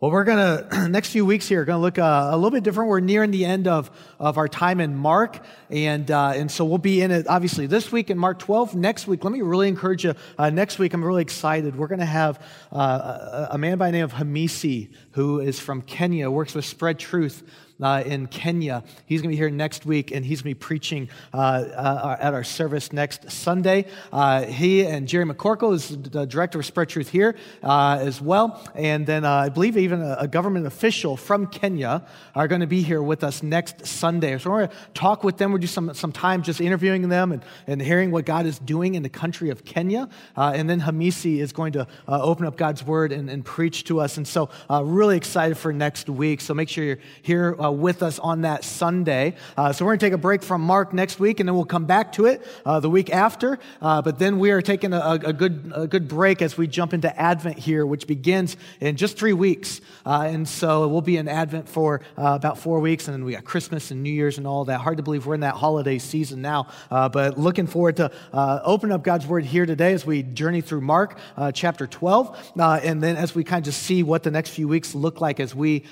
Well, we're going to, next few weeks here, going to look uh, a little bit different. We're nearing the end of, of our time in Mark. And, uh, and so we'll be in it, obviously, this week in Mark 12. Next week, let me really encourage you. Uh, next week, I'm really excited. We're going to have uh, a, man by the name of Hamisi, who is from Kenya, works with Spread Truth uh, in Kenya. He's going to be here next week, and he's going to be preaching uh, uh, at our service next Sunday. Uh, he and Jerry McCorkle is the director of Spread Truth here uh, as well. And then I believe even a, a, government official from Kenya are going to be here with us next Sunday. So we're going to talk with them. We'll do some, some time just interviewing them and, and hearing what God is doing in the country of Kenya. and then Hamisi is going to open up God's word and, and, preach to us. And so, really excited for next week. So make sure you're here uh, with us on that Sunday. Uh, so we're going to take a break from Mark next week, and then we'll come back to it uh, the week after. Uh, but then we are taking a, a, good, a good break as we jump into Advent here, which begins in just three weeks. Uh, and so we'll be in Advent for uh, about four weeks, and then we got Christmas and New Year's and all that. Hard to believe we're in that holiday season now, but looking forward to open up God's Word here today as we journey through Mark chapter 12, and then as we kind of just see what the next few weeks look like as we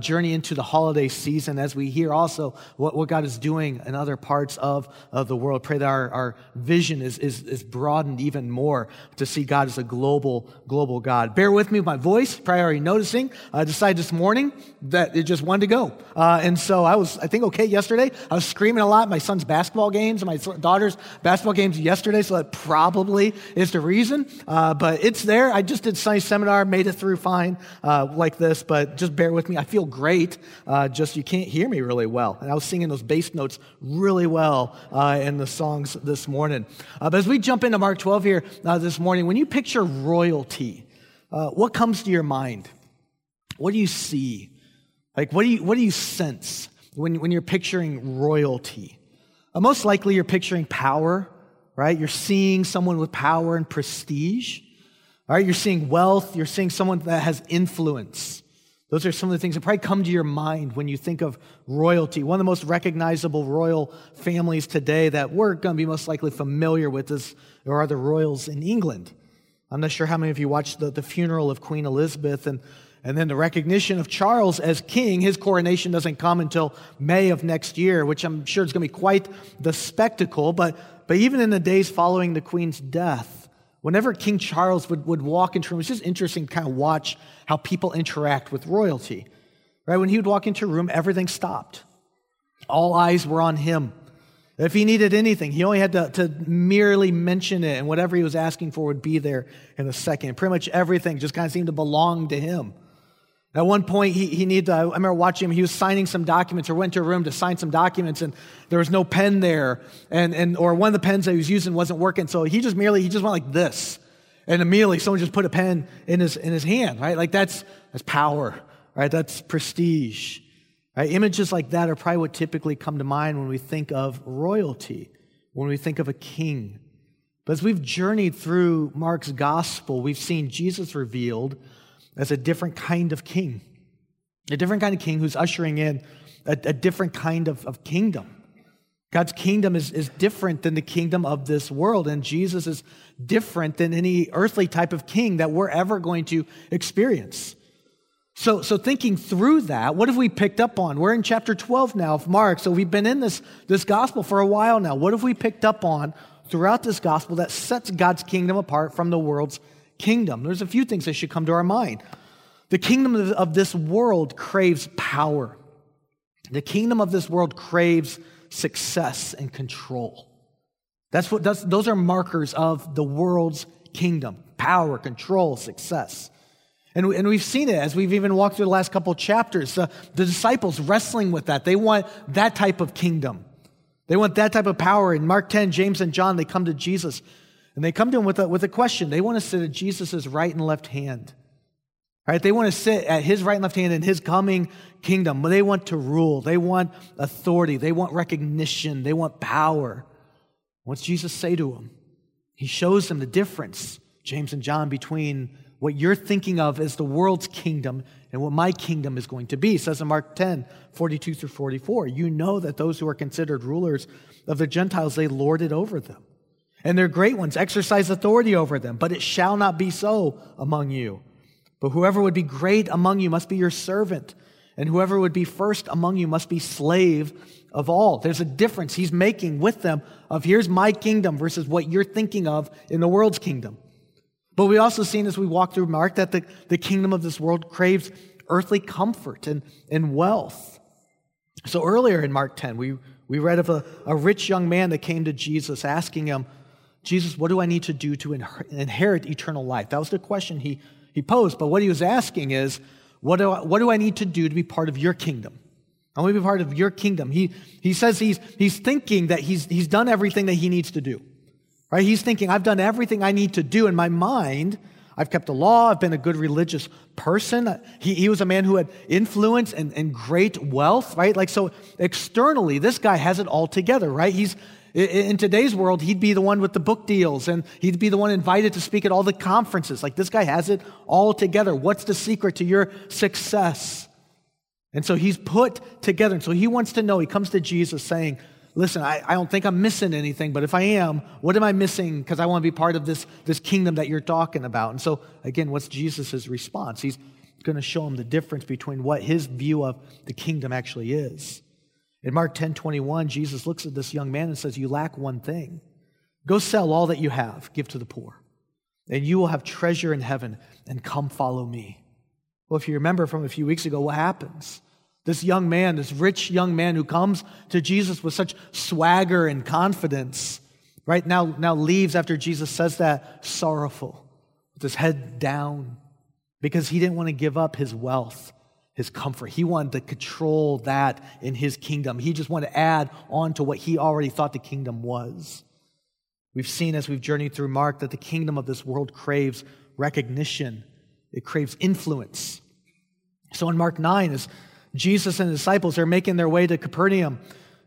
journey into the holiday season season as we hear also what, what God is doing in other parts of, of the world. Pray that our, our vision is, is, is broadened even more to see God as a global, global God. Bear with me with my voice. Probably already noticing. I decided this morning that it just wanted to go. Uh, and so I was, I think, okay yesterday. I was screaming a lot. My son's basketball games and my daughter's basketball games yesterday, so that probably is the reason. Uh, but it's there. I just did Sunday seminar, made it through fine uh, like this, but just bear with me. I feel great uh, just you can't hear me really well. And I was singing those bass notes really well uh, in the songs this morning. Uh, but as we jump into Mark 12 here uh, this morning, when you picture royalty, uh, what comes to your mind? What do you see? Like, what do you, what do you sense when, when you're picturing royalty? Uh, most likely, you're picturing power, right? You're seeing someone with power and prestige. Right, you're seeing wealth, you're seeing someone that has influence. Those are some of the things that probably come to your mind when you think of royalty. One of the most recognizable royal families today that we're going to be most likely familiar with is, or are the royals in England. I'm not sure how many of you watched the, the funeral of Queen Elizabeth and, and then the recognition of Charles as king. His coronation doesn't come until May of next year, which I'm sure is going to be quite the spectacle. But, but even in the days following the Queen's death, Whenever King Charles would, would walk into room, it's just interesting to kind of watch how people interact with royalty. Right? When he would walk into a room, everything stopped. All eyes were on him. If he needed anything, he only had to, to merely mention it, and whatever he was asking for would be there in a second. Pretty much everything just kind of seemed to belong to him. At one point, he, he needed to, I remember watching him, he was signing some documents or went to a room to sign some documents and there was no pen there. And, and, or one of the pens that he was using wasn't working. So he just merely, he just went like this. And immediately someone just put a pen in his, in his hand, right? Like that's, that's power, right? That's prestige. Right? Images like that are probably what typically come to mind when we think of royalty, when we think of a king. But as we've journeyed through Mark's gospel, we've seen Jesus revealed as a different kind of king, a different kind of king who's ushering in a, a different kind of, of kingdom. God's kingdom is, is different than the kingdom of this world, and Jesus is different than any earthly type of king that we're ever going to experience. So, so thinking through that, what have we picked up on? We're in chapter 12 now of Mark, so we've been in this, this gospel for a while now. What have we picked up on throughout this gospel that sets God's kingdom apart from the world's kingdom. There's a few things that should come to our mind. The kingdom of this world craves power. The kingdom of this world craves success and control. That's what that's, those are markers of the world's kingdom power, control, success. And, and we've seen it as we've even walked through the last couple chapters. Uh, the disciples wrestling with that. They want that type of kingdom. They want that type of power. In Mark 10, James and John, they come to Jesus and they come to him with a, with a question. They want to sit at Jesus' right and left hand. Right? They want to sit at his right and left hand in his coming kingdom. They want to rule. They want authority. They want recognition. They want power. What's Jesus say to them? He shows them the difference, James and John, between what you're thinking of as the world's kingdom and what my kingdom is going to be. It says in Mark 10, 42 through 44, you know that those who are considered rulers of the Gentiles, they lord it over them and their great ones exercise authority over them, but it shall not be so among you. But whoever would be great among you must be your servant, and whoever would be first among you must be slave of all. There's a difference he's making with them of here's my kingdom versus what you're thinking of in the world's kingdom. But we also seen as we walk through Mark that the, the kingdom of this world craves earthly comfort and, and wealth. So earlier in Mark 10, we, we read of a, a rich young man that came to Jesus asking him, Jesus, what do I need to do to inherit eternal life? That was the question he, he posed. But what he was asking is, what do, I, what do I need to do to be part of your kingdom? I want to be part of your kingdom. He, he says he's, he's thinking that he's, he's done everything that he needs to do. Right? He's thinking, I've done everything I need to do in my mind. I've kept the law. I've been a good religious person. He, he was a man who had influence and, and great wealth, right? Like, so externally, this guy has it all together, right? He's, in today's world, he'd be the one with the book deals and he'd be the one invited to speak at all the conferences. Like, this guy has it all together. What's the secret to your success? And so he's put together. And so he wants to know. He comes to Jesus saying, listen, I, I don't think I'm missing anything, but if I am, what am I missing? Because I want to be part of this, this kingdom that you're talking about. And so, again, what's Jesus' response? He's going to show him the difference between what his view of the kingdom actually is. In Mark 10 21, Jesus looks at this young man and says, You lack one thing. Go sell all that you have, give to the poor, and you will have treasure in heaven, and come follow me. Well, if you remember from a few weeks ago, what happens? This young man, this rich young man who comes to Jesus with such swagger and confidence, right now, now leaves after Jesus says that sorrowful, with his head down, because he didn't want to give up his wealth, his comfort. He wanted to control that in his kingdom. He just wanted to add on to what he already thought the kingdom was. We've seen as we've journeyed through Mark that the kingdom of this world craves recognition, it craves influence. So in Mark 9, as Jesus and the disciples are making their way to Capernaum.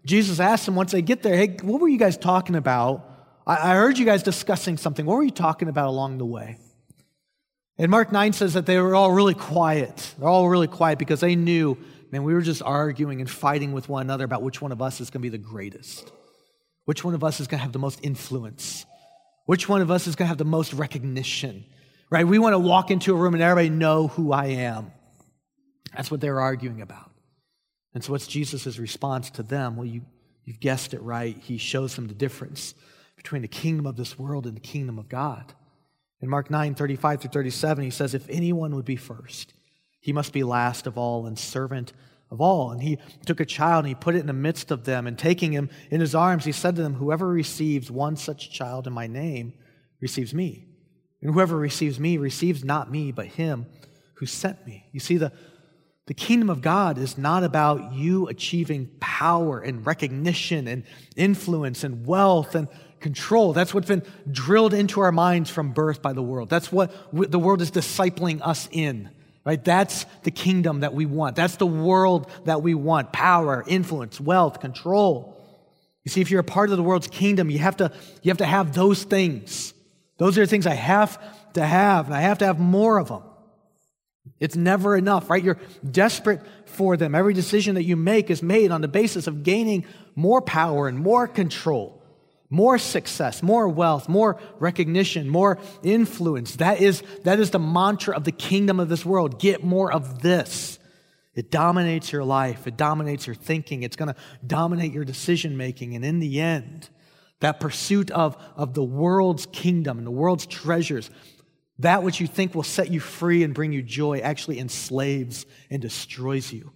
Jesus asks them once they get there, Hey, what were you guys talking about? I, heard you guys discussing something. What were you talking about along the way? And Mark 9 says that they were all really quiet. They're all really quiet because they knew, man, we were just arguing and fighting with one another about which one of us is going to be the greatest, which one of us is going to have the most influence, which one of us is going to have the most recognition, right? We want to walk into a room and everybody know who I am. That's what they're arguing about. And so, what's Jesus' response to them? Well, you, you've guessed it right. He shows them the difference between the kingdom of this world and the kingdom of God. In Mark 9 35 through 37, he says, If anyone would be first, he must be last of all and servant of all. And he took a child and he put it in the midst of them. And taking him in his arms, he said to them, Whoever receives one such child in my name receives me. And whoever receives me receives not me, but him who sent me. You see, the, the kingdom of God is not about you achieving power and recognition and influence and wealth and control. That's what's been drilled into our minds from birth by the world. That's what the world is discipling us in. Right? That's the kingdom that we want. That's the world that we want. Power, influence, wealth, control. You see, if you're a part of the world's kingdom, you have to, you have, to have those things. Those are the things I have to have, and I have to have more of them. It's never enough, right? You're desperate for them. Every decision that you make is made on the basis of gaining more power and more control, more success, more wealth, more recognition, more influence. That is, that is the mantra of the kingdom of this world. Get more of this. It dominates your life, it dominates your thinking, it's going to dominate your decision making. And in the end, that pursuit of, of the world's kingdom and the world's treasures that which you think will set you free and bring you joy actually enslaves and destroys you.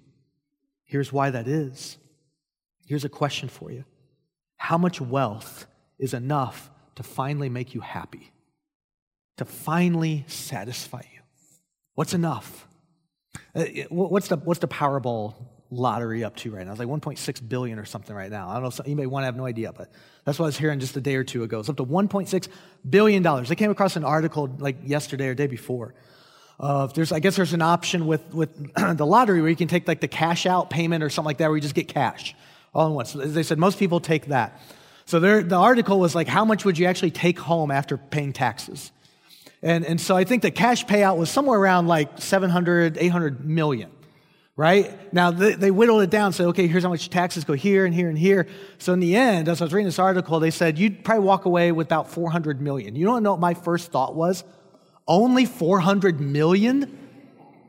Here's why that is. Here's a question for you How much wealth is enough to finally make you happy? To finally satisfy you? What's enough? Uh, what's the, what's the Powerball lottery up to right now. It's like 1.6 billion or something right now. I don't know you may want to have no idea, but that's what I was hearing just a day or two ago. It's up to 1.6 billion dollars. I came across an article like yesterday or day before. Uh, there's, I guess there's an option with, with the lottery where you can take like the cash out payment or something like that where you just get cash all in once. They said most people take that. So the article was like, how much would you actually take home after paying taxes? And, and so I think the cash payout was somewhere around like 700, 800 million right? Now, they, they whittled it down, said, okay, here's how much taxes go here and here and here. So in the end, as I was reading this article, they said, you'd probably walk away with about 400 million. You don't know what my first thought was? Only 400 million?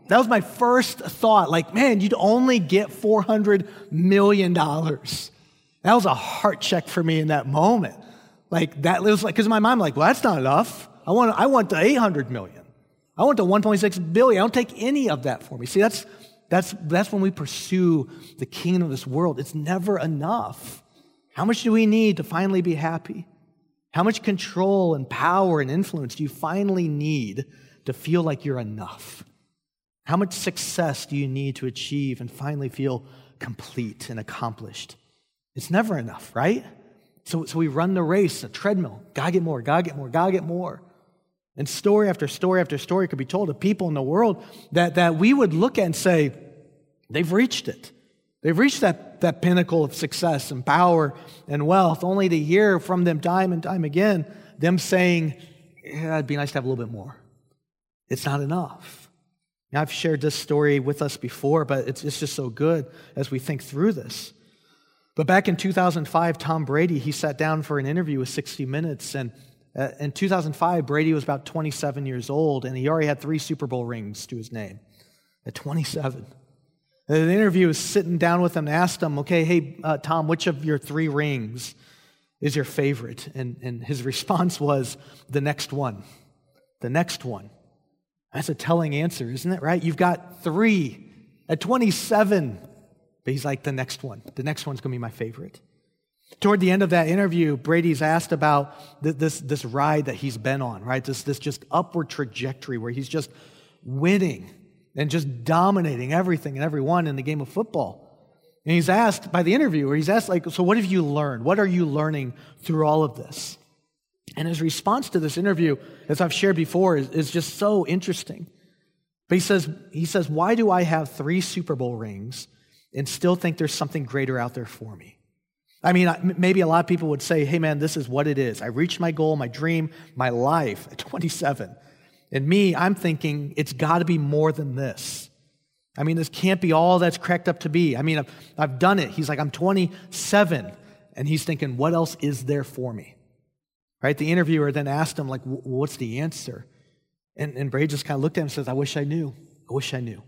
That was my first thought. Like, man, you'd only get $400 million. That was a heart check for me in that moment. Like, that was like, because my mind, like, well, that's not enough. I want, I want the 800 million. I want the 1.6 billion. I don't take any of that for me. See, that's, that's, that's when we pursue the kingdom of this world. It's never enough. How much do we need to finally be happy? How much control and power and influence do you finally need to feel like you're enough? How much success do you need to achieve and finally feel complete and accomplished? It's never enough, right? So, so we run the race, a treadmill. Gotta get more, gotta get more, gotta get more. And story after story after story could be told of people in the world that, that we would look at and say, they've reached it. They've reached that, that pinnacle of success and power and wealth, only to hear from them time and time again them saying, yeah, it'd be nice to have a little bit more. It's not enough. Now, I've shared this story with us before, but it's, it's just so good as we think through this. But back in 2005, Tom Brady, he sat down for an interview with 60 Minutes, and uh, in 2005, Brady was about 27 years old, and he already had three Super Bowl rings to his name at 27. And the interview was sitting down with him and asked him, okay, hey, uh, Tom, which of your three rings is your favorite? And, and his response was, the next one. The next one. That's a telling answer, isn't it, right? You've got three at 27. But he's like, the next one. The next one's going to be my favorite. Toward the end of that interview, Brady's asked about this, this ride that he's been on, right? This, this just upward trajectory where he's just winning and just dominating everything and everyone in the game of football. And he's asked by the interviewer, he's asked, like, so what have you learned? What are you learning through all of this? And his response to this interview, as I've shared before, is, is just so interesting. But he says, he says, why do I have three Super Bowl rings and still think there's something greater out there for me? I mean, maybe a lot of people would say, hey, man, this is what it is. I reached my goal, my dream, my life at 27. And me, I'm thinking it's got to be more than this. I mean, this can't be all that's cracked up to be. I mean, I've, I've done it. He's like, I'm 27. And he's thinking, what else is there for me? Right? The interviewer then asked him, like, what's the answer? And, and Brady just kind of looked at him and says, I wish I knew. I wish I knew.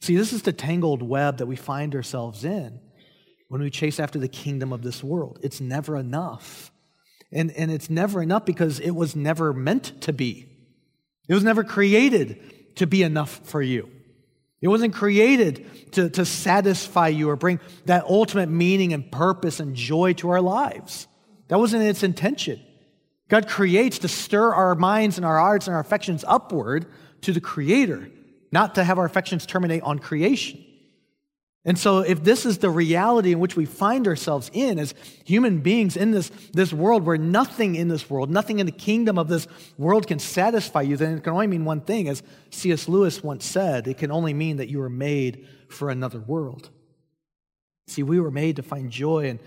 See, this is the tangled web that we find ourselves in when we chase after the kingdom of this world. It's never enough. And, and it's never enough because it was never meant to be. It was never created to be enough for you. It wasn't created to, to satisfy you or bring that ultimate meaning and purpose and joy to our lives. That wasn't its intention. God creates to stir our minds and our hearts and our affections upward to the Creator, not to have our affections terminate on creation. And so, if this is the reality in which we find ourselves in as human beings in this, this world where nothing in this world, nothing in the kingdom of this world can satisfy you, then it can only mean one thing. As C.S. Lewis once said, it can only mean that you were made for another world. See, we were made to find joy and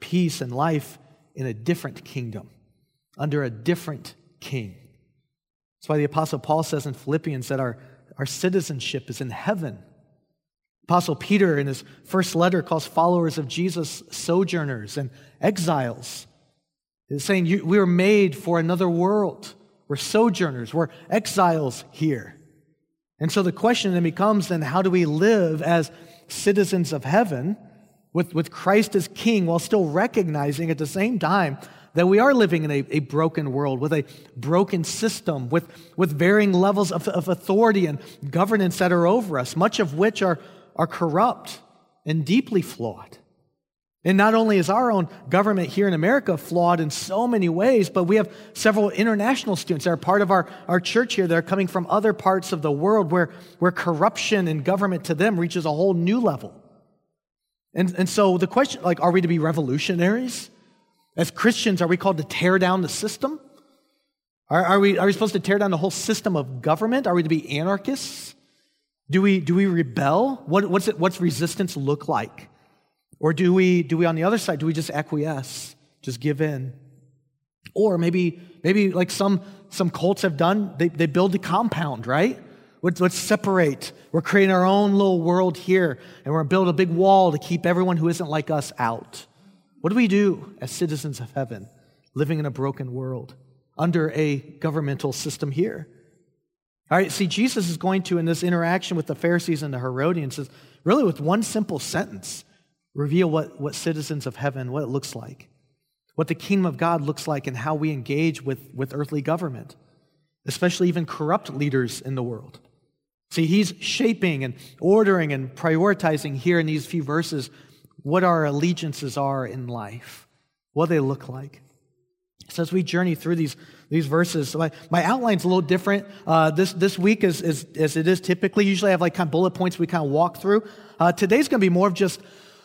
peace and life in a different kingdom, under a different king. That's why the Apostle Paul says in Philippians that our, our citizenship is in heaven Apostle Peter, in his first letter, calls followers of Jesus sojourners and exiles. He's saying we are made for another world. We're sojourners, we're exiles here. And so the question then becomes then, how do we live as citizens of heaven with, with Christ as king while still recognizing at the same time that we are living in a, a broken world with a broken system, with, with varying levels of, of authority and governance that are over us, much of which are are corrupt and deeply flawed. And not only is our own government here in America flawed in so many ways, but we have several international students that are part of our, our church here that are coming from other parts of the world where, where corruption in government to them reaches a whole new level. And, and so the question, like, are we to be revolutionaries? As Christians, are we called to tear down the system? Are, are, we, are we supposed to tear down the whole system of government? Are we to be anarchists? Do we, do we rebel? What, what's, it, what's resistance look like? Or do we, do we, on the other side, do we just acquiesce, just give in? Or maybe, maybe like some, some cults have done, they, they build a compound, right? Let's, let's separate. We're creating our own little world here, and we're going to build a big wall to keep everyone who isn't like us out. What do we do as citizens of heaven, living in a broken world under a governmental system here? All right, see, Jesus is going to, in this interaction with the Pharisees and the Herodians, is really with one simple sentence, reveal what, what citizens of heaven, what it looks like, what the kingdom of God looks like, and how we engage with, with earthly government, especially even corrupt leaders in the world. See, he's shaping and ordering and prioritizing here in these few verses what our allegiances are in life, what they look like. So as we journey through these, these verses, my, my outline's a little different uh, this, this week as, as, as it is typically. Usually I have like kind of bullet points we kind of walk through. Uh, today's going to be more of just,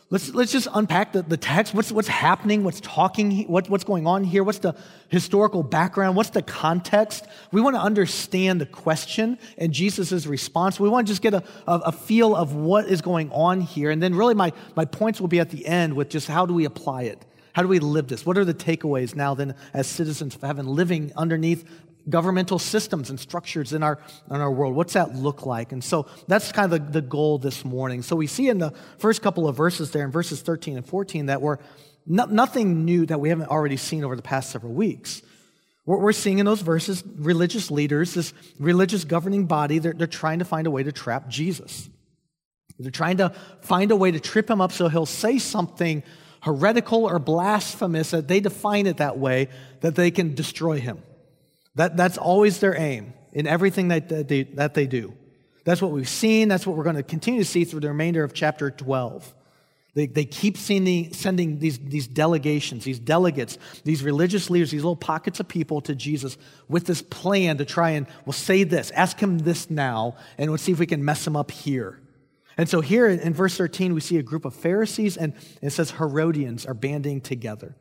let's, let's just unpack the, the text. What's, what's happening? What's talking? What, what's going on here? What's the historical background? What's the context? We want to understand the question and Jesus' response. We want to just get a, a, a feel of what is going on here. And then really my, my points will be at the end with just how do we apply it? How do we live this? What are the takeaways now then as citizens of heaven living underneath governmental systems and structures in our, in our world? What's that look like? And so that's kind of the, the goal this morning. So we see in the first couple of verses there, in verses 13 and 14, that we're no, nothing new that we haven't already seen over the past several weeks. What we're seeing in those verses, religious leaders, this religious governing body, they're, they're trying to find a way to trap Jesus. They're trying to find a way to trip him up so he'll say something heretical or blasphemous, that they define it that way, that they can destroy him. That, that's always their aim in everything that, that, they, that they do. That's what we've seen. That's what we're going to continue to see through the remainder of chapter 12. They, they keep sending, sending these, these delegations, these delegates, these religious leaders, these little pockets of people to Jesus with this plan to try and, well, say this, ask him this now, and we'll see if we can mess him up here. And so here in verse 13, we see a group of Pharisees and it says Herodians are banding together.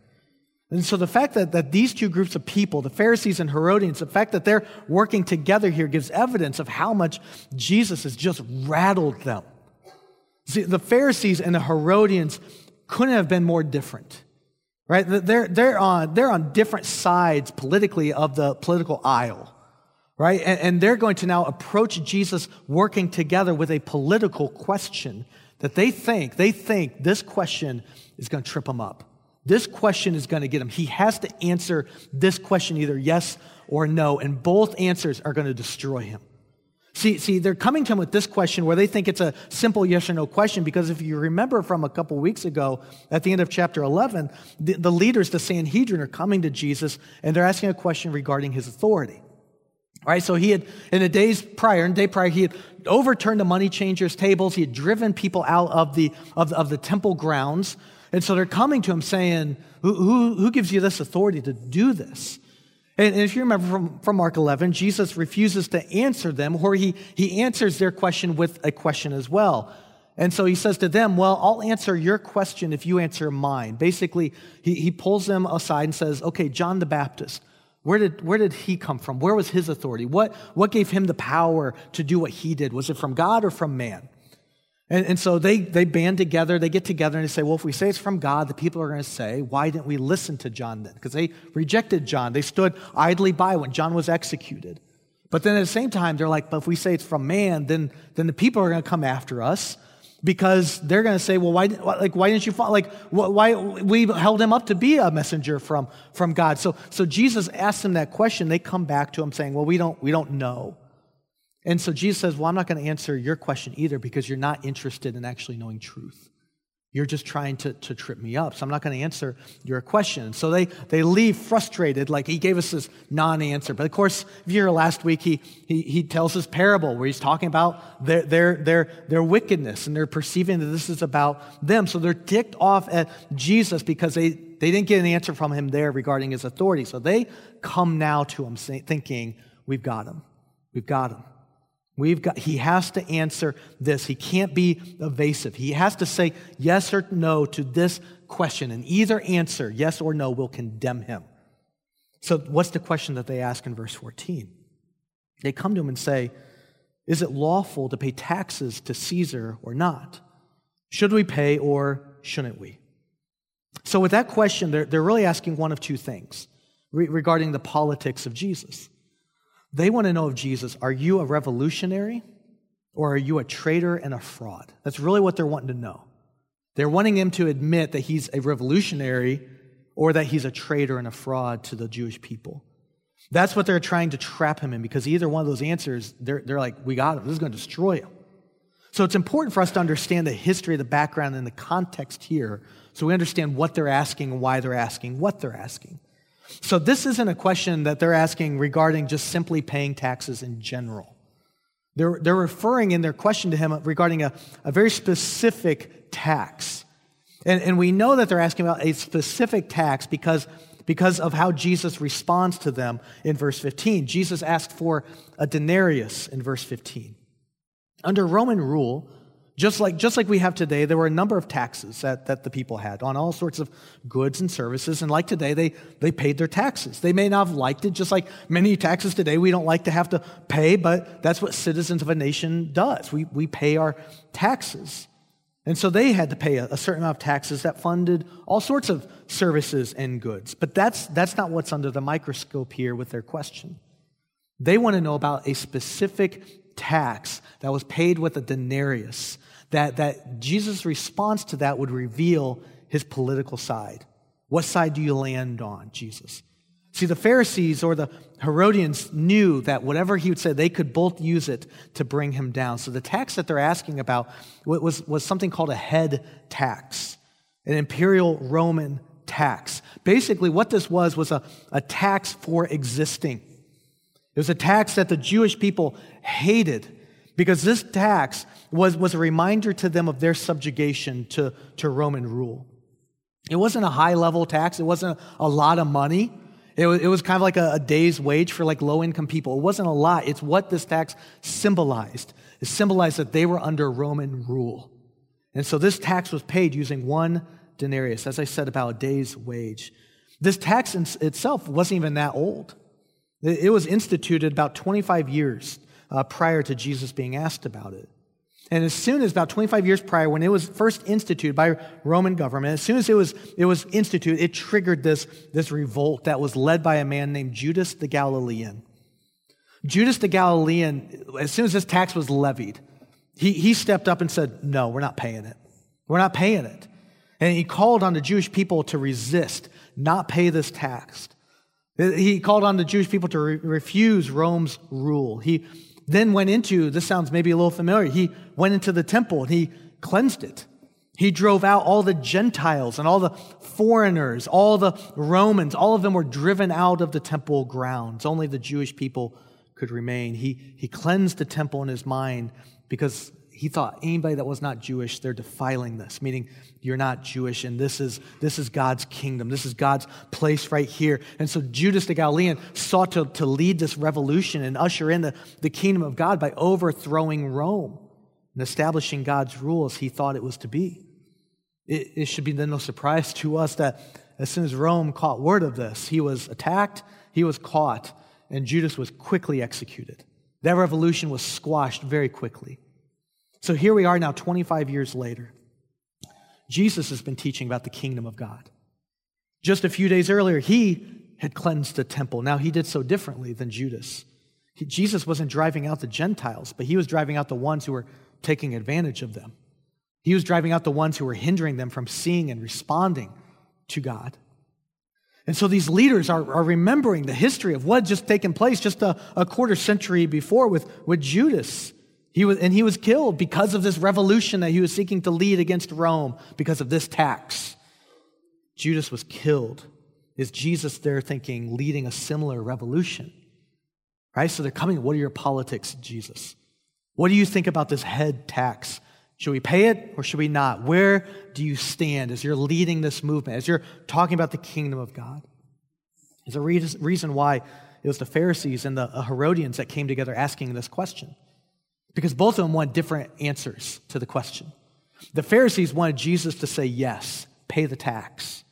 And so the fact that, that these two groups of people, the Pharisees and Herodians, the fact that they're working together here gives evidence of how much Jesus has just rattled them. See, the Pharisees and the Herodians couldn't have been more different, right? They're, they're, on, they're on different sides politically of the political aisle right? And, and they're going to now approach Jesus working together with a political question that they think, they think this question is going to trip them up. This question is going to get him. He has to answer this question either yes or no, and both answers are going to destroy him. See, see, they're coming to him with this question where they think it's a simple yes or no question because if you remember from a couple weeks ago at the end of chapter 11, the, the leaders, the Sanhedrin, are coming to Jesus and they're asking a question regarding his authority. Right, so he had, in the days prior, in the day prior, he had overturned the money changers' tables. He had driven people out of the, of, of the temple grounds. And so they're coming to him saying, who, who, who gives you this authority to do this? And, and if you remember from, from Mark 11, Jesus refuses to answer them, or he, he answers their question with a question as well. And so he says to them, Well, I'll answer your question if you answer mine. Basically, he, he pulls them aside and says, Okay, John the Baptist, where did, where did he come from? Where was his authority? What, what gave him the power to do what he did? Was it from God or from man? And, and so they, they band together, they get together and they say, well, if we say it's from God, the people are going to say, why didn't we listen to John then? Because they rejected John. They stood idly by when John was executed. But then at the same time, they're like, but if we say it's from man, then, then the people are going to come after us because they're going to say, well, why, like, why didn't you follow? Like, why we held him up to be a messenger from, from God. So, so Jesus asks them that question. They come back to him saying, well, we don't, we don't know. And so Jesus says, well, I'm not going to answer your question either because you're not interested in actually knowing truth. You're just trying to, to trip me up. So I'm not going to answer your question. So they, they leave frustrated, like he gave us this non answer. But of course, if you hear last week, he, he, he tells his parable where he's talking about their, their, their, their wickedness and they're perceiving that this is about them. So they're ticked off at Jesus because they, they didn't get an answer from him there regarding his authority. So they come now to him thinking, We've got him. We've got him. We've got, he has to answer this. He can't be evasive. He has to say yes or no to this question, and either answer, yes or no, will condemn him. So, what's the question that they ask in verse 14? They come to him and say, Is it lawful to pay taxes to Caesar or not? Should we pay or shouldn't we? So, with that question, they're, they're really asking one of two things regarding the politics of Jesus. They want to know of Jesus are you a revolutionary or are you a traitor and a fraud? That's really what they're wanting to know. They're wanting him to admit that he's a revolutionary or that he's a traitor and a fraud to the Jewish people. That's what they're trying to trap him in because either one of those answers, they're, they're like, we got him. This is going to destroy him. So it's important for us to understand the history, the background, and the context here so we understand what they're asking why they're asking what they're asking. So this isn't a question that they're asking regarding just simply paying taxes in general. They're, they're referring in their question to him regarding a, a very specific tax. And, and we know that they're asking about a specific tax because, because of how Jesus responds to them in verse 15. Jesus asked for a denarius in verse 15. Under Roman rule, just like, just like we have today, there were a number of taxes that, that the people had on all sorts of goods and services. And like today, they, they paid their taxes. They may not have liked it, just like many taxes today we don't like to have to pay, but that's what citizens of a nation does. We, we pay our taxes. And so they had to pay a, a certain amount of taxes that funded all sorts of services and goods. But that's, that's not what's under the microscope here with their question. They want to know about a specific tax that was paid with a denarius that, that Jesus' response to that would reveal his political side. What side do you land on, Jesus? See, the Pharisees or the Herodians knew that whatever he would say, they could both use it to bring him down. So the tax that they're asking about was, was something called a head tax, an imperial Roman tax. Basically, what this was was a, a tax for existing. It was a tax that the Jewish people hated because this tax was, was a reminder to them of their subjugation to, to Roman rule. It wasn't a high level tax, it wasn't a lot of money. It was, it was kind of like a, a day's wage for like low income people. It wasn't a lot. It's what this tax symbolized. It symbolized that they were under Roman rule. And so this tax was paid using one denarius, as I said, about a day's wage. This tax itself wasn't even that old. It was instituted about 25 years uh, prior to Jesus being asked about it. And as soon as about 25 years prior, when it was first instituted by Roman government, as soon as it was, it was instituted, it triggered this, this revolt that was led by a man named Judas the Galilean. Judas the Galilean, as soon as this tax was levied, he, he stepped up and said, No, we're not paying it. We're not paying it. And he called on the Jewish people to resist, not pay this tax. He called on the Jewish people to re- refuse Rome's rule. He, then went into, this sounds maybe a little familiar, he went into the temple and he cleansed it. He drove out all the Gentiles and all the foreigners, all the Romans, all of them were driven out of the temple grounds. Only the Jewish people could remain. He, he cleansed the temple in his mind because he thought anybody that was not Jewish, they're defiling this, meaning you're not Jewish, and this is, this is God's kingdom. This is God's place right here. And so Judas the Galilean sought to, to lead this revolution and usher in the, the kingdom of God by overthrowing Rome and establishing God's rules he thought it was to be. It, it should be then no surprise to us that as soon as Rome caught word of this, he was attacked, he was caught, and Judas was quickly executed. That revolution was squashed very quickly. So here we are now, 25 years later. Jesus has been teaching about the kingdom of God. Just a few days earlier, he had cleansed the temple. Now, he did so differently than Judas. He, Jesus wasn't driving out the Gentiles, but he was driving out the ones who were taking advantage of them. He was driving out the ones who were hindering them from seeing and responding to God. And so these leaders are, are remembering the history of what had just taken place just a, a quarter century before with, with Judas he was, and he was killed because of this revolution that he was seeking to lead against Rome because of this tax. Judas was killed. Is Jesus there thinking, leading a similar revolution? Right? So they're coming. What are your politics, Jesus? What do you think about this head tax? Should we pay it or should we not? Where do you stand as you're leading this movement, as you're talking about the kingdom of God? There's a reason why it was the Pharisees and the uh, Herodians that came together asking this question because both of them want different answers to the question. The Pharisees wanted Jesus to say yes, pay the tax,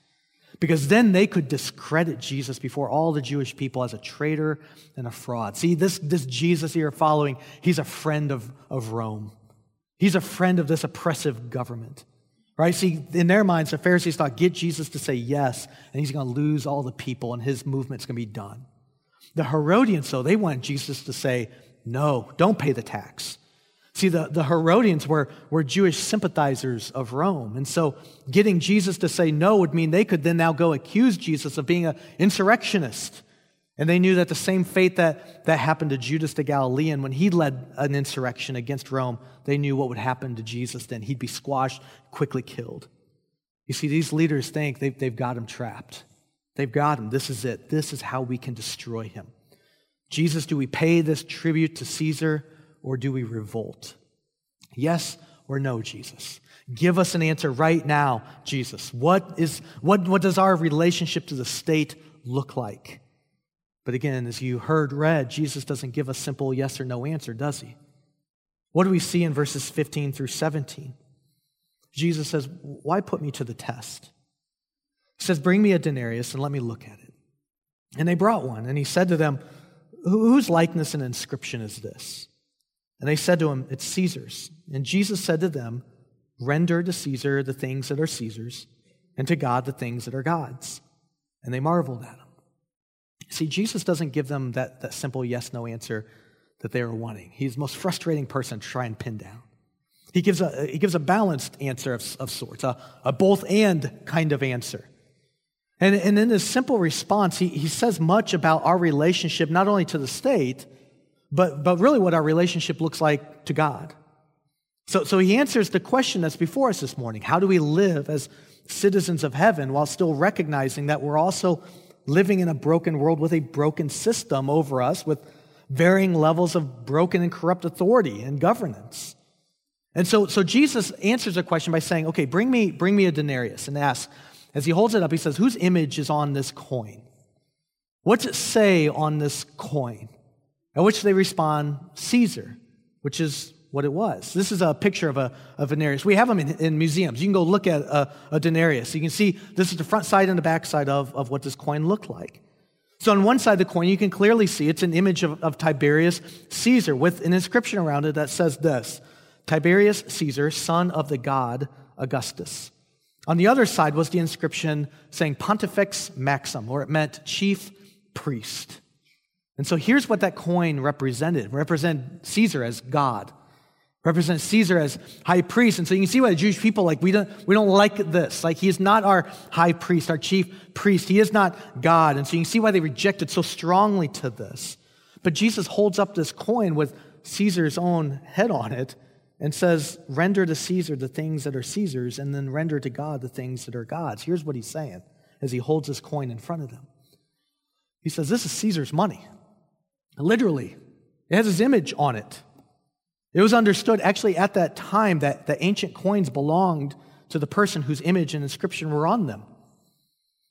because then they could discredit Jesus before all the Jewish people as a traitor and a fraud. See, this, this Jesus you're following, he's a friend of, of Rome. He's a friend of this oppressive government. Right? See, in their minds, the Pharisees thought, get Jesus to say yes, and he's going to lose all the people, and his movement's going to be done. The Herodians, though, they wanted Jesus to say, no, don't pay the tax. See, the, the Herodians were, were Jewish sympathizers of Rome. And so getting Jesus to say no would mean they could then now go accuse Jesus of being an insurrectionist And they knew that the same fate that, that happened to Judas the Galilean when he led an insurrection against Rome, they knew what would happen to Jesus then. He'd be squashed, quickly killed. You see, these leaders think they've, they've got him trapped. They've got him. This is it. This is how we can destroy him. Jesus, do we pay this tribute to Caesar or do we revolt? Yes or no, Jesus? Give us an answer right now, Jesus. What, is, what, what does our relationship to the state look like? But again, as you heard read, Jesus doesn't give a simple yes or no answer, does he? What do we see in verses 15 through 17? Jesus says, Why put me to the test? He says, Bring me a denarius and let me look at it. And they brought one, and he said to them, Whose likeness and inscription is this? And they said to him, It's Caesar's. And Jesus said to them, Render to Caesar the things that are Caesar's, and to God the things that are God's. And they marveled at him. See, Jesus doesn't give them that, that simple yes no answer that they were wanting. He's the most frustrating person to try and pin down. He gives a, he gives a balanced answer of, of sorts, a, a both and kind of answer. And, and in his simple response, he, he says much about our relationship, not only to the state, but, but really what our relationship looks like to God. So, so he answers the question that's before us this morning How do we live as citizens of heaven while still recognizing that we're also living in a broken world with a broken system over us with varying levels of broken and corrupt authority and governance. And so, so Jesus answers the question by saying, okay, bring me, bring me a denarius and asks, as he holds it up, he says, whose image is on this coin? What's it say on this coin? At which they respond, Caesar, which is what it was. This is a picture of a, a denarius. We have them in, in, museums. You can go look at a, a denarius. You can see this is the front side and the back side of, of what this coin looked like. So on one side of the coin, you can clearly see it's an image of, of Tiberius Caesar with an inscription around it that says this Tiberius Caesar, son of the god Augustus. On the other side was the inscription saying Pontifex Maxim, or it meant chief priest. And so here's what that coin represented. Represent Caesar as God represents Caesar as high priest. And so you can see why the Jewish people, like, we don't, we don't like this. Like, he is not our high priest, our chief priest. He is not God. And so you can see why they rejected so strongly to this. But Jesus holds up this coin with Caesar's own head on it and says, Render to Caesar the things that are Caesar's, and then render to God the things that are God's. Here's what he's saying as he holds his coin in front of them. He says, This is Caesar's money. Literally, it has his image on it. It was understood actually at that time that the ancient coins belonged to the person whose image and inscription were on them.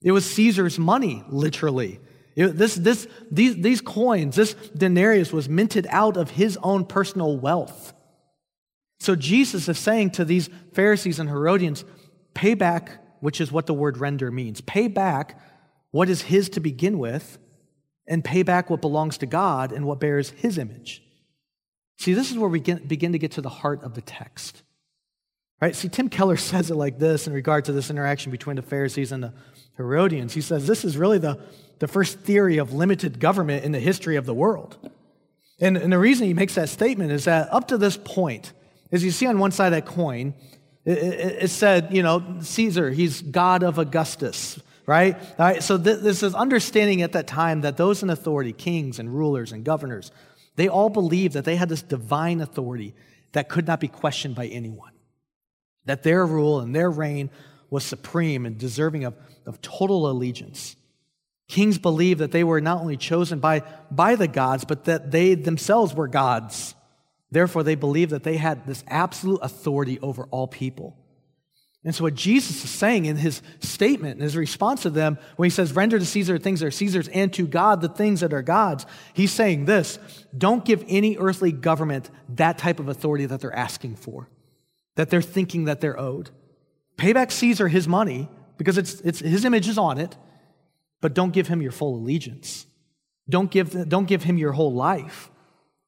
It was Caesar's money, literally. It, this, this, these, these coins, this denarius was minted out of his own personal wealth. So Jesus is saying to these Pharisees and Herodians, pay back, which is what the word render means. Pay back what is his to begin with, and pay back what belongs to God and what bears his image. See, this is where we get, begin to get to the heart of the text. Right? See, Tim Keller says it like this in regard to this interaction between the Pharisees and the Herodians. He says this is really the, the first theory of limited government in the history of the world. And, and the reason he makes that statement is that up to this point, as you see on one side of that coin, it, said, you know, Caesar, he's God of Augustus, right? All right so th- this is understanding at that time that those in authority, kings and rulers and governors, they all believed that they had this divine authority that could not be questioned by anyone, that their rule and their reign was supreme and deserving of, of total allegiance. Kings believed that they were not only chosen by, by the gods, but that they themselves were gods. Therefore, they believed that they had this absolute authority over all people. And so, what Jesus is saying in his statement, in his response to them, when he says, Render to Caesar things that are Caesar's, and to God the things that are God's, he's saying this don't give any earthly government that type of authority that they're asking for, that they're thinking that they're owed. Pay back Caesar his money, because it's, it's, his image is on it, but don't give him your full allegiance. Don't give, don't give him your whole life,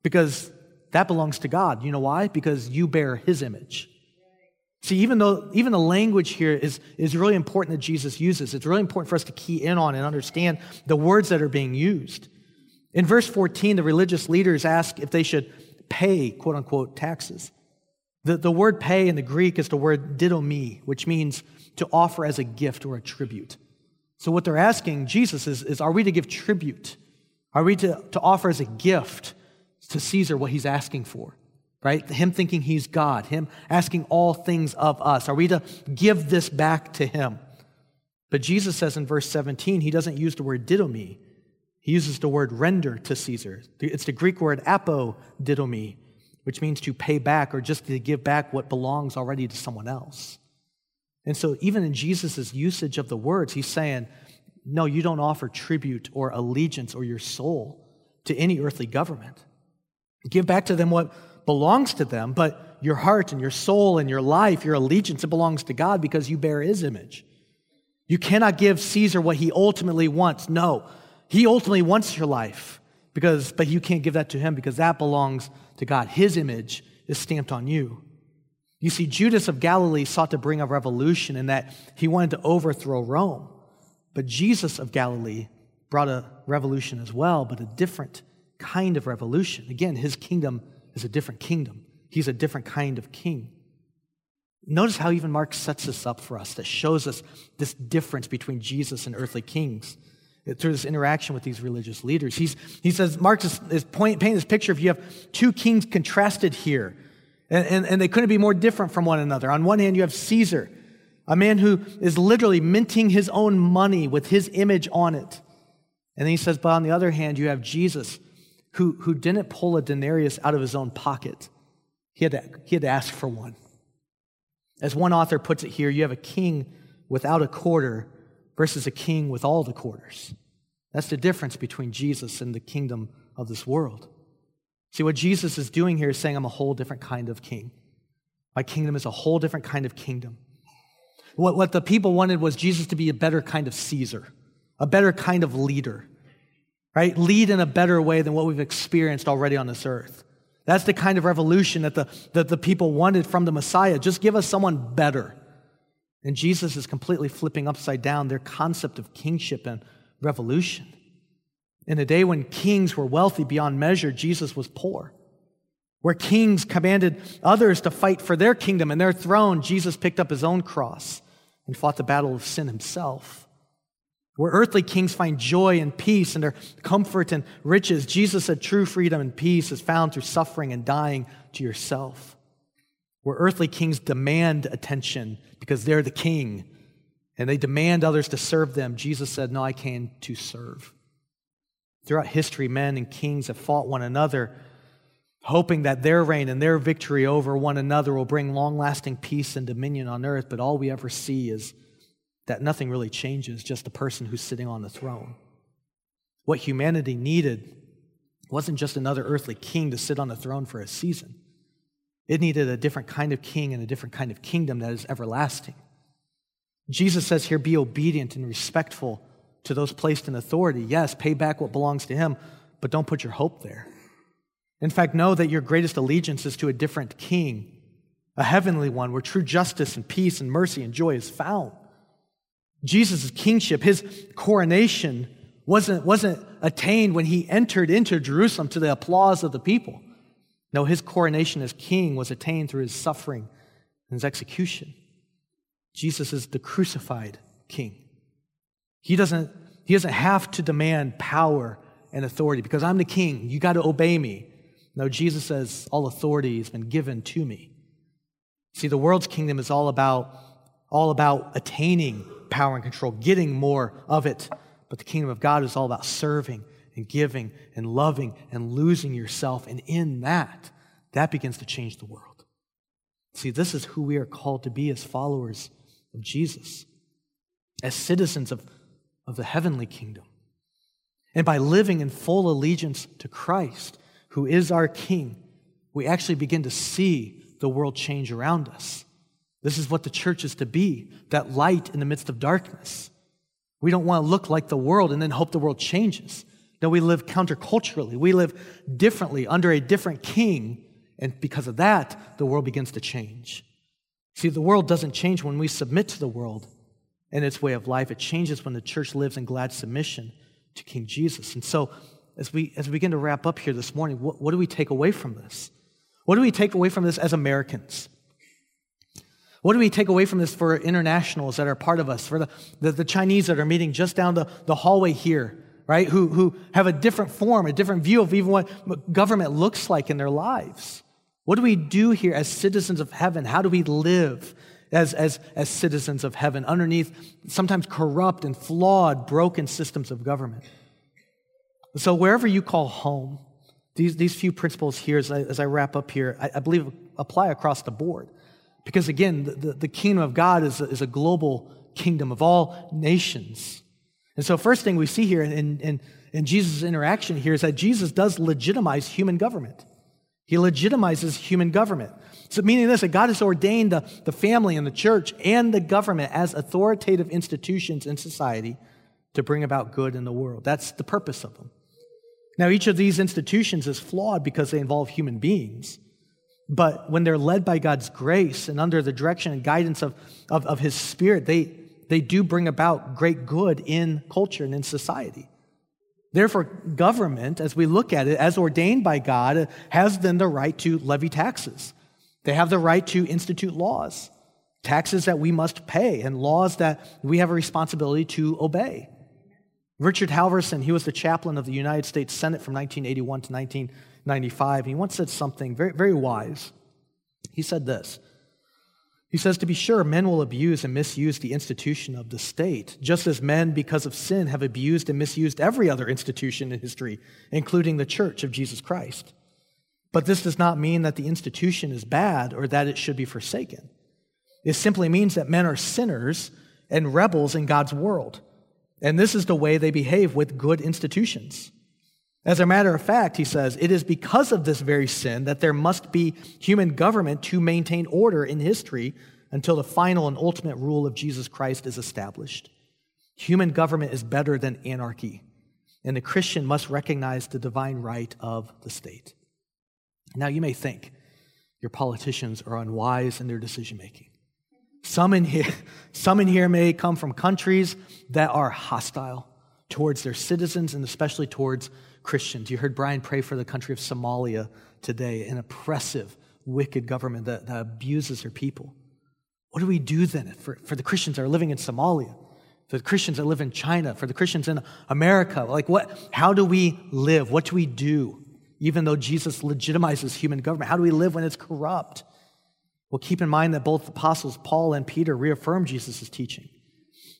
because that belongs to God. You know why? Because you bear his image. See, even though even the language here is, is really important that Jesus uses, it's really important for us to key in on and understand the words that are being used. In verse 14, the religious leaders ask if they should pay, quote unquote, taxes. The, the word pay in the Greek is the word didomi, which means to offer as a gift or a tribute. So what they're asking Jesus is, is are we to give tribute? Are we to, to offer as a gift to Caesar what he's asking for? Right? Him thinking he's God, him asking all things of us. Are we to give this back to him? But Jesus says in verse 17, he doesn't use the word didomi. He uses the word render to Caesar. It's the Greek word apodidomi, which means to pay back or just to give back what belongs already to someone else. And so, even in Jesus' usage of the words, he's saying, No, you don't offer tribute or allegiance or your soul to any earthly government. Give back to them what belongs to them, but your heart and your soul and your life, your allegiance, it belongs to God because you bear his image. You cannot give Caesar what he ultimately wants. No, he ultimately wants your life because, but you can't give that to him because that belongs to God. His image is stamped on you. You see, Judas of Galilee sought to bring a revolution in that he wanted to overthrow Rome. But Jesus of Galilee brought a revolution as well, but a different kind of revolution. Again, his kingdom is a different kingdom, he's a different kind of king. Notice how even Mark sets this up for us that shows us this difference between Jesus and earthly kings through this interaction with these religious leaders. He's, he says, Mark is, is point, painting this picture of you have two kings contrasted here, and, and, and they couldn't be more different from one another. On one hand, you have Caesar, a man who is literally minting his own money with his image on it. And then he says, but on the other hand, you have Jesus, who, who didn't pull a denarius out of his own pocket. He had, to, he had to ask for one. As one author puts it here, you have a king without a quarter versus a king with all the quarters. That's the difference between Jesus and the kingdom of this world. See, what Jesus is doing here is saying, I'm a whole different kind of king. My kingdom is a whole different kind of kingdom. What, what the people wanted was Jesus to be a better kind of Caesar, a better kind of leader, right? Lead in a better way than what we've experienced already on this earth. That's the kind of revolution that the, that the people wanted from the Messiah. Just give us someone better. And Jesus is completely flipping upside down their concept of kingship and revolution. In a day when kings were wealthy beyond measure, Jesus was poor. Where kings commanded others to fight for their kingdom and their throne, Jesus picked up his own cross and fought the battle of sin himself. Where earthly kings find joy and peace and their comfort and riches, Jesus said true freedom and peace is found through suffering and dying to yourself where earthly kings demand attention because they're the king and they demand others to serve them, Jesus said, No, I came to serve. Throughout history, men and kings have fought one another, hoping that their reign and their victory over one another will bring long lasting peace and dominion on earth. But all we ever see is that nothing really changes, just the person who's sitting on the throne. What humanity needed wasn't just another earthly king to sit on the throne for a season. It needed a different kind of king and a different kind of kingdom that is everlasting. Jesus says here, be obedient and respectful to those placed in authority. Yes, pay back what belongs to him, but don't put your hope there. In fact, know that your greatest allegiance is to a different king, a heavenly one where true justice and peace and mercy and joy is found. Jesus' kingship, his coronation, wasn't, wasn't attained when he entered into Jerusalem to the applause of the people. No, his coronation as king was attained through his suffering and his execution. Jesus is the crucified king. He doesn't, he doesn't have to demand power and authority because I'm the king. You got to obey me. No, Jesus says, All authority has been given to me. See, the world's kingdom is all about, all about attaining power and control, getting more of it. But the kingdom of God is all about serving and giving and loving and losing yourself. And in that, that begins to change the world. See, this is who we are called to be as followers of Jesus, as citizens of, of the heavenly kingdom. And by living in full allegiance to Christ, who is our King, we actually begin to see the world change around us. This is what the church is to be that light in the midst of darkness. We don't want to look like the world and then hope the world changes. No, we live counterculturally. We live differently under a different king. And because of that, the world begins to change. See, the world doesn't change when we submit to the world and its way of life. It changes when the church lives in glad submission to King Jesus. And so, as we, as we begin to wrap up here this morning, what, what do we take away from this? What do we take away from this as Americans? What do we take away from this for internationals that are part of us, for the, the, the Chinese that are meeting just down the, the hallway here? right? Who, who have a different form, a different view of even what government looks like in their lives. What do we do here as citizens of heaven? How do we live as, as, as citizens of heaven underneath sometimes corrupt and flawed, broken systems of government? So, wherever you call home, these, these few principles here, as I, as I wrap up here, I, I, believe apply across the board. Because again, the, the, kingdom of God is a, is a global kingdom of all nations. And so, first thing we see here in, in, in Jesus' interaction here is that Jesus does legitimize human government. He legitimizes human government. So, meaning this, that God has ordained the, the family and the church and the government as authoritative institutions in society to bring about good in the world. That's the purpose of them. Now, each of these institutions is flawed because they involve human beings. But when they're led by God's grace and under the direction and guidance of, of, of His Spirit, they, they do bring about great good in culture and in society. Therefore, government, as we look at it, as ordained by God, has then the right to levy taxes. They have the right to institute laws, taxes that we must pay, and laws that we have a responsibility to obey. Richard Halverson, he was the chaplain of the United States Senate from 1981 to 1995. He once said something very, very wise. He said this he says, To be sure, men will abuse and misuse the institution of the state, just as men, because of sin, have abused and misused every other institution in history, including the church of Jesus Christ. But this does not mean that the institution is bad or that it should be forsaken. It simply means that men are sinners and rebels in God's world. And this is the way they behave with good institutions. As a matter of fact, he says, it is because of this very sin that there must be human government to maintain order in history until the final and ultimate rule of Jesus Christ is established. Human government is better than anarchy, and the Christian must recognize the divine right of the state. Now, you may think your politicians are unwise in their decision making. Some in, here, some in here may come from countries that are hostile towards their citizens and especially towards Christians. You heard Brian pray for the country of Somalia today, an oppressive, wicked government that, that abuses their people. What do we do then for, for the Christians that are living in Somalia, for the Christians that live in China, for the Christians in America? Like, what, how do we live? What do we do? Even though Jesus legitimizes human government, how do we live when it's corrupt? Well, keep in mind that both apostles, Paul and Peter, reaffirm Jesus' teaching.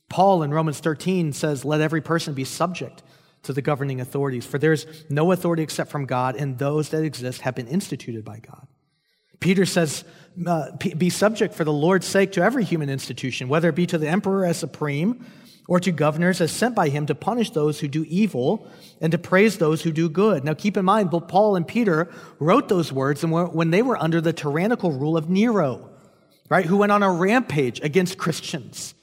Paul in Romans 13 says, Let every person be subject to the governing authorities, for there is no authority except from God, and those that exist have been instituted by God. Peter says, uh, Be subject for the Lord's sake to every human institution, whether it be to the emperor as supreme or to governors as sent by him to punish those who do evil and to praise those who do good. Now keep in mind, both Paul and Peter wrote those words when they were under the tyrannical rule of Nero, right, who went on a rampage against Christians.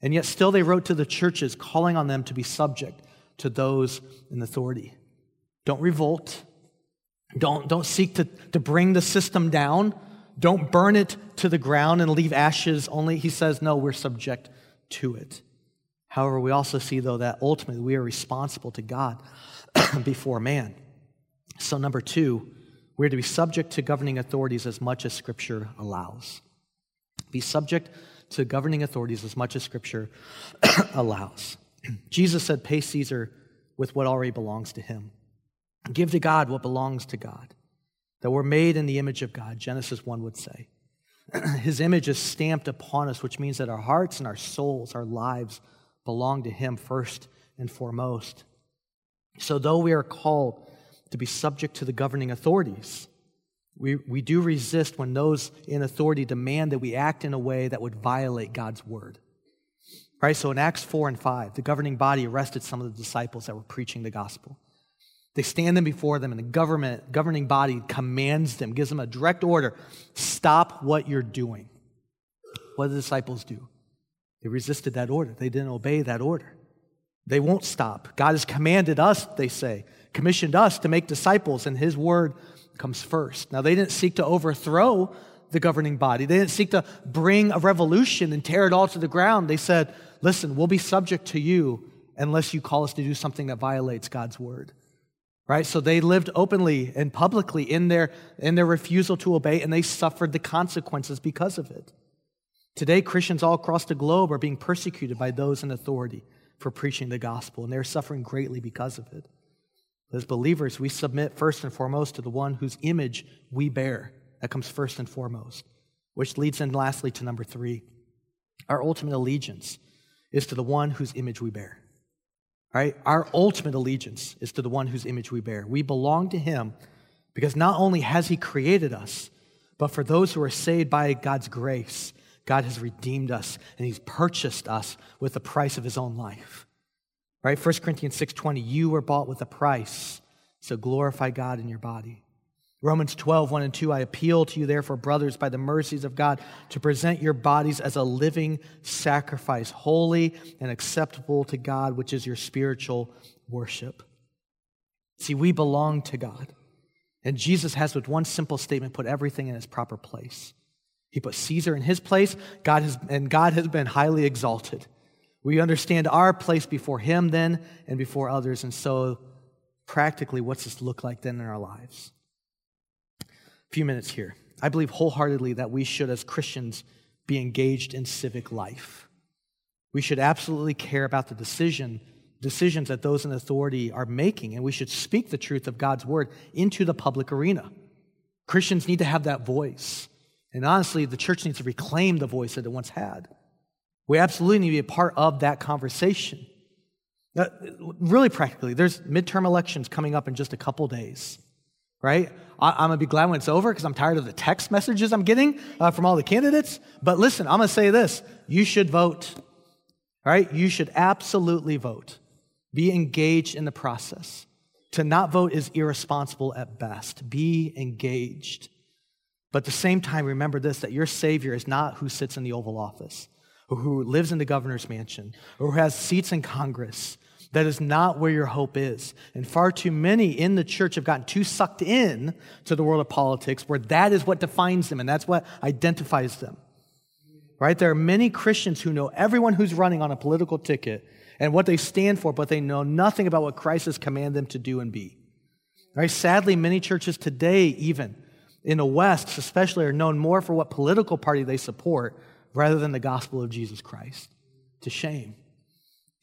And yet still they wrote to the churches, calling on them to be subject to those in authority. Don't revolt. Don't, don't seek to, to bring the system down. Don't burn it to the ground and leave ashes only. He says, no, we're subject to it. However, we also see, though, that ultimately we are responsible to God before man. So, number two, we're to be subject to governing authorities as much as Scripture allows. Be subject to governing authorities as much as Scripture allows. Jesus said, Pay Caesar with what already belongs to him. Give to God what belongs to God. That we're made in the image of God, Genesis 1 would say. His image is stamped upon us, which means that our hearts and our souls, our lives, belong to Him first and foremost. So, though we are called to be subject to the governing authorities, we, we do resist when those in authority demand that we act in a way that would violate God's word. Right? So in Acts 4 and 5, the governing body arrested some of the disciples that were preaching the gospel. They stand them before them, and the government, governing body commands them, gives them a direct order stop what you're doing. What did the disciples do? They resisted that order, they didn't obey that order. They won't stop. God has commanded us, they say, commissioned us to make disciples, and His word comes first. Now, they didn't seek to overthrow the governing body, they didn't seek to bring a revolution and tear it all to the ground. They said, listen, we'll be subject to you unless you call us to do something that violates God's word. Right? So they lived openly and publicly in their, in their refusal to obey, and they suffered the consequences because of it. Today, Christians all across the globe are being persecuted by those in authority for preaching the gospel, and they're suffering greatly because of it. As believers, we submit first and foremost to the one whose image we bear. That comes first and foremost, which leads in lastly to number three. Our ultimate allegiance is to the one whose image we bear. Right? Our ultimate allegiance is to the one whose image we bear. We belong to him because not only has he created us, but for those who are saved by God's grace, God has redeemed us and he's purchased us with the price of his own life. Right? 1 Corinthians 6:20, you were bought with a price, so glorify God in your body. Romans 12, 1 and 2, I appeal to you, therefore, brothers, by the mercies of God, to present your bodies as a living sacrifice, holy and acceptable to God, which is your spiritual worship. See, we belong to God. And Jesus has, with one simple statement, put everything in its proper place. He put Caesar in his place, God has, and God has been highly exalted. We understand our place before him then and before others. And so, practically, what's this look like then in our lives? Few minutes here. I believe wholeheartedly that we should, as Christians, be engaged in civic life. We should absolutely care about the decision, decisions that those in authority are making, and we should speak the truth of God's word into the public arena. Christians need to have that voice. And honestly, the church needs to reclaim the voice that it once had. We absolutely need to be a part of that conversation. Now, really practically, there's midterm elections coming up in just a couple days, right? I, am to be glad when it's over because I'm tired of the text messages I'm getting uh, from all the candidates. But listen, I'm to say this you should vote, right? You should absolutely vote. Be engaged in the process. To not vote is irresponsible at best. Be engaged. But at the same time, remember this that your Savior is not who sits in the Oval Office, or who lives in the governor's mansion, or who has seats in Congress. That is not where your hope is. And far too many in the church have gotten too sucked in to the world of politics where that is what defines them and that's what identifies them. Right? There are many Christians who know everyone who's running on a political ticket and what they stand for, but they know nothing about what Christ has commanded them to do and be. Right? Sadly, many churches today, even in the West especially, are known more for what political party they support rather than the gospel of Jesus Christ. To shame.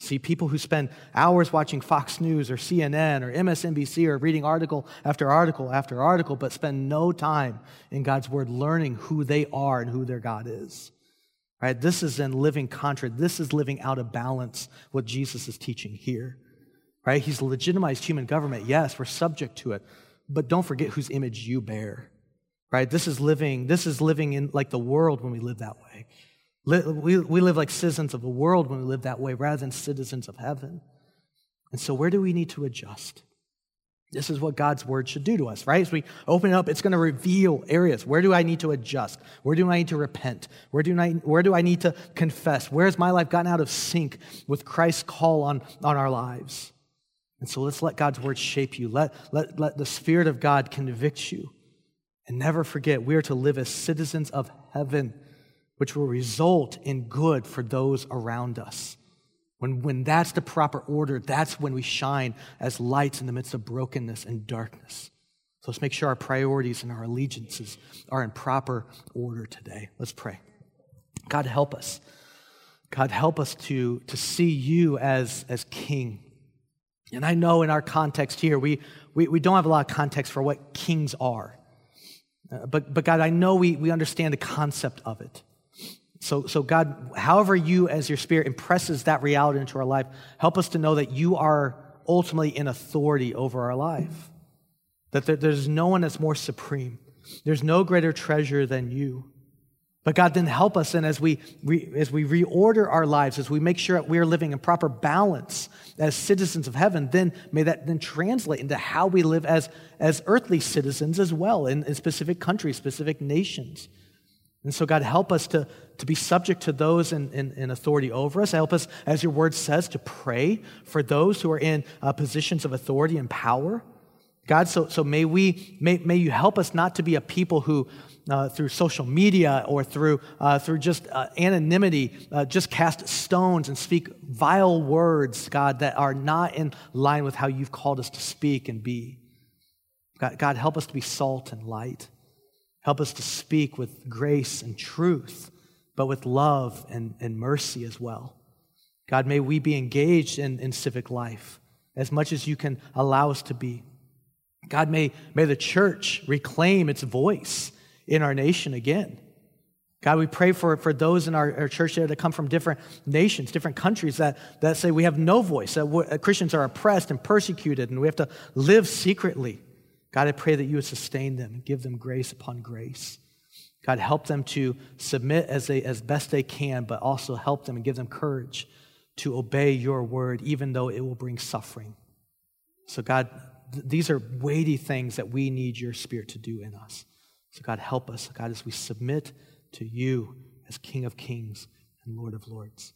See, people who spend hours watching Fox News or CNN or MSNBC or reading article after article after article, but spend no time in God's Word learning who they are and who their God is. Right? This is in living contra. This is living out of balance what Jesus is teaching here. Right? He's legitimized human government. Yes, we're subject to it. But don't forget whose image you bear right? This is living, this is living in like the world when we live that way. We, we live like citizens of the world when we live that way rather than citizens of heaven. And so, where do we need to adjust? This is what God's word should do to us, right? As we open it up, it's going to reveal areas. Where do I need to adjust? Where do I need to repent? Where do I, where do I need to confess? Where has my life gotten out of sync with Christ's call on, on our lives? And so let's let God's word shape you. Let, let, let the Spirit of God convict you and never forget, we are to live as citizens of heaven, which will result in good for those around us. When, when that's the proper order, that's when we shine as lights in the midst of brokenness and darkness. So let's make sure our priorities and our allegiances are in proper order today. Let's pray. God, help us. God, help us to, to see you as, as king. And I know in our context here, we, we, we don't have a lot of context for what kings are. Uh, but, but God, I know we, we understand the concept of it. So, so, God, however you, as your Spirit, impresses that reality into our life, help us to know that you are ultimately in authority over our life. That there, there's no one that's more supreme. There's no greater treasure than you. But God, then help us, and as we, re, as we reorder our lives, as we make sure that we are living in proper balance as citizens of heaven, then may that then translate into how we live as, as earthly citizens as well in, in specific countries, specific nations. And so, God, help us to, to be subject to those in, in, in, authority over us. Help us, as your word says, to pray for those who are in uh, positions of authority and power. God, so, so may we, may, may you help us not to be a people who uh, through social media or through, uh, through just uh, anonymity, uh, just cast stones and speak vile words, God, that are not in line with how you've called us to speak and be. God, God, help us to be salt and light. Help us to speak with grace and truth, but with love and, and mercy as well. God, may we be engaged in, in civic life as much as you can allow us to be. God, may, may the church reclaim its voice in our nation again. God, we pray for, for those in our, our church that come from different nations, different countries that, that say we have no voice, that Christians are oppressed and persecuted, and we have to live secretly. God, I pray that you would sustain them and give them grace upon grace. God, help them to submit as, they, as best they can, but also help them and give them courage to obey your word, even though it will bring suffering. So, God, th- these are weighty things that we need your spirit to do in us. So, God, help us, God, as we submit to you as King of Kings and Lord of Lords.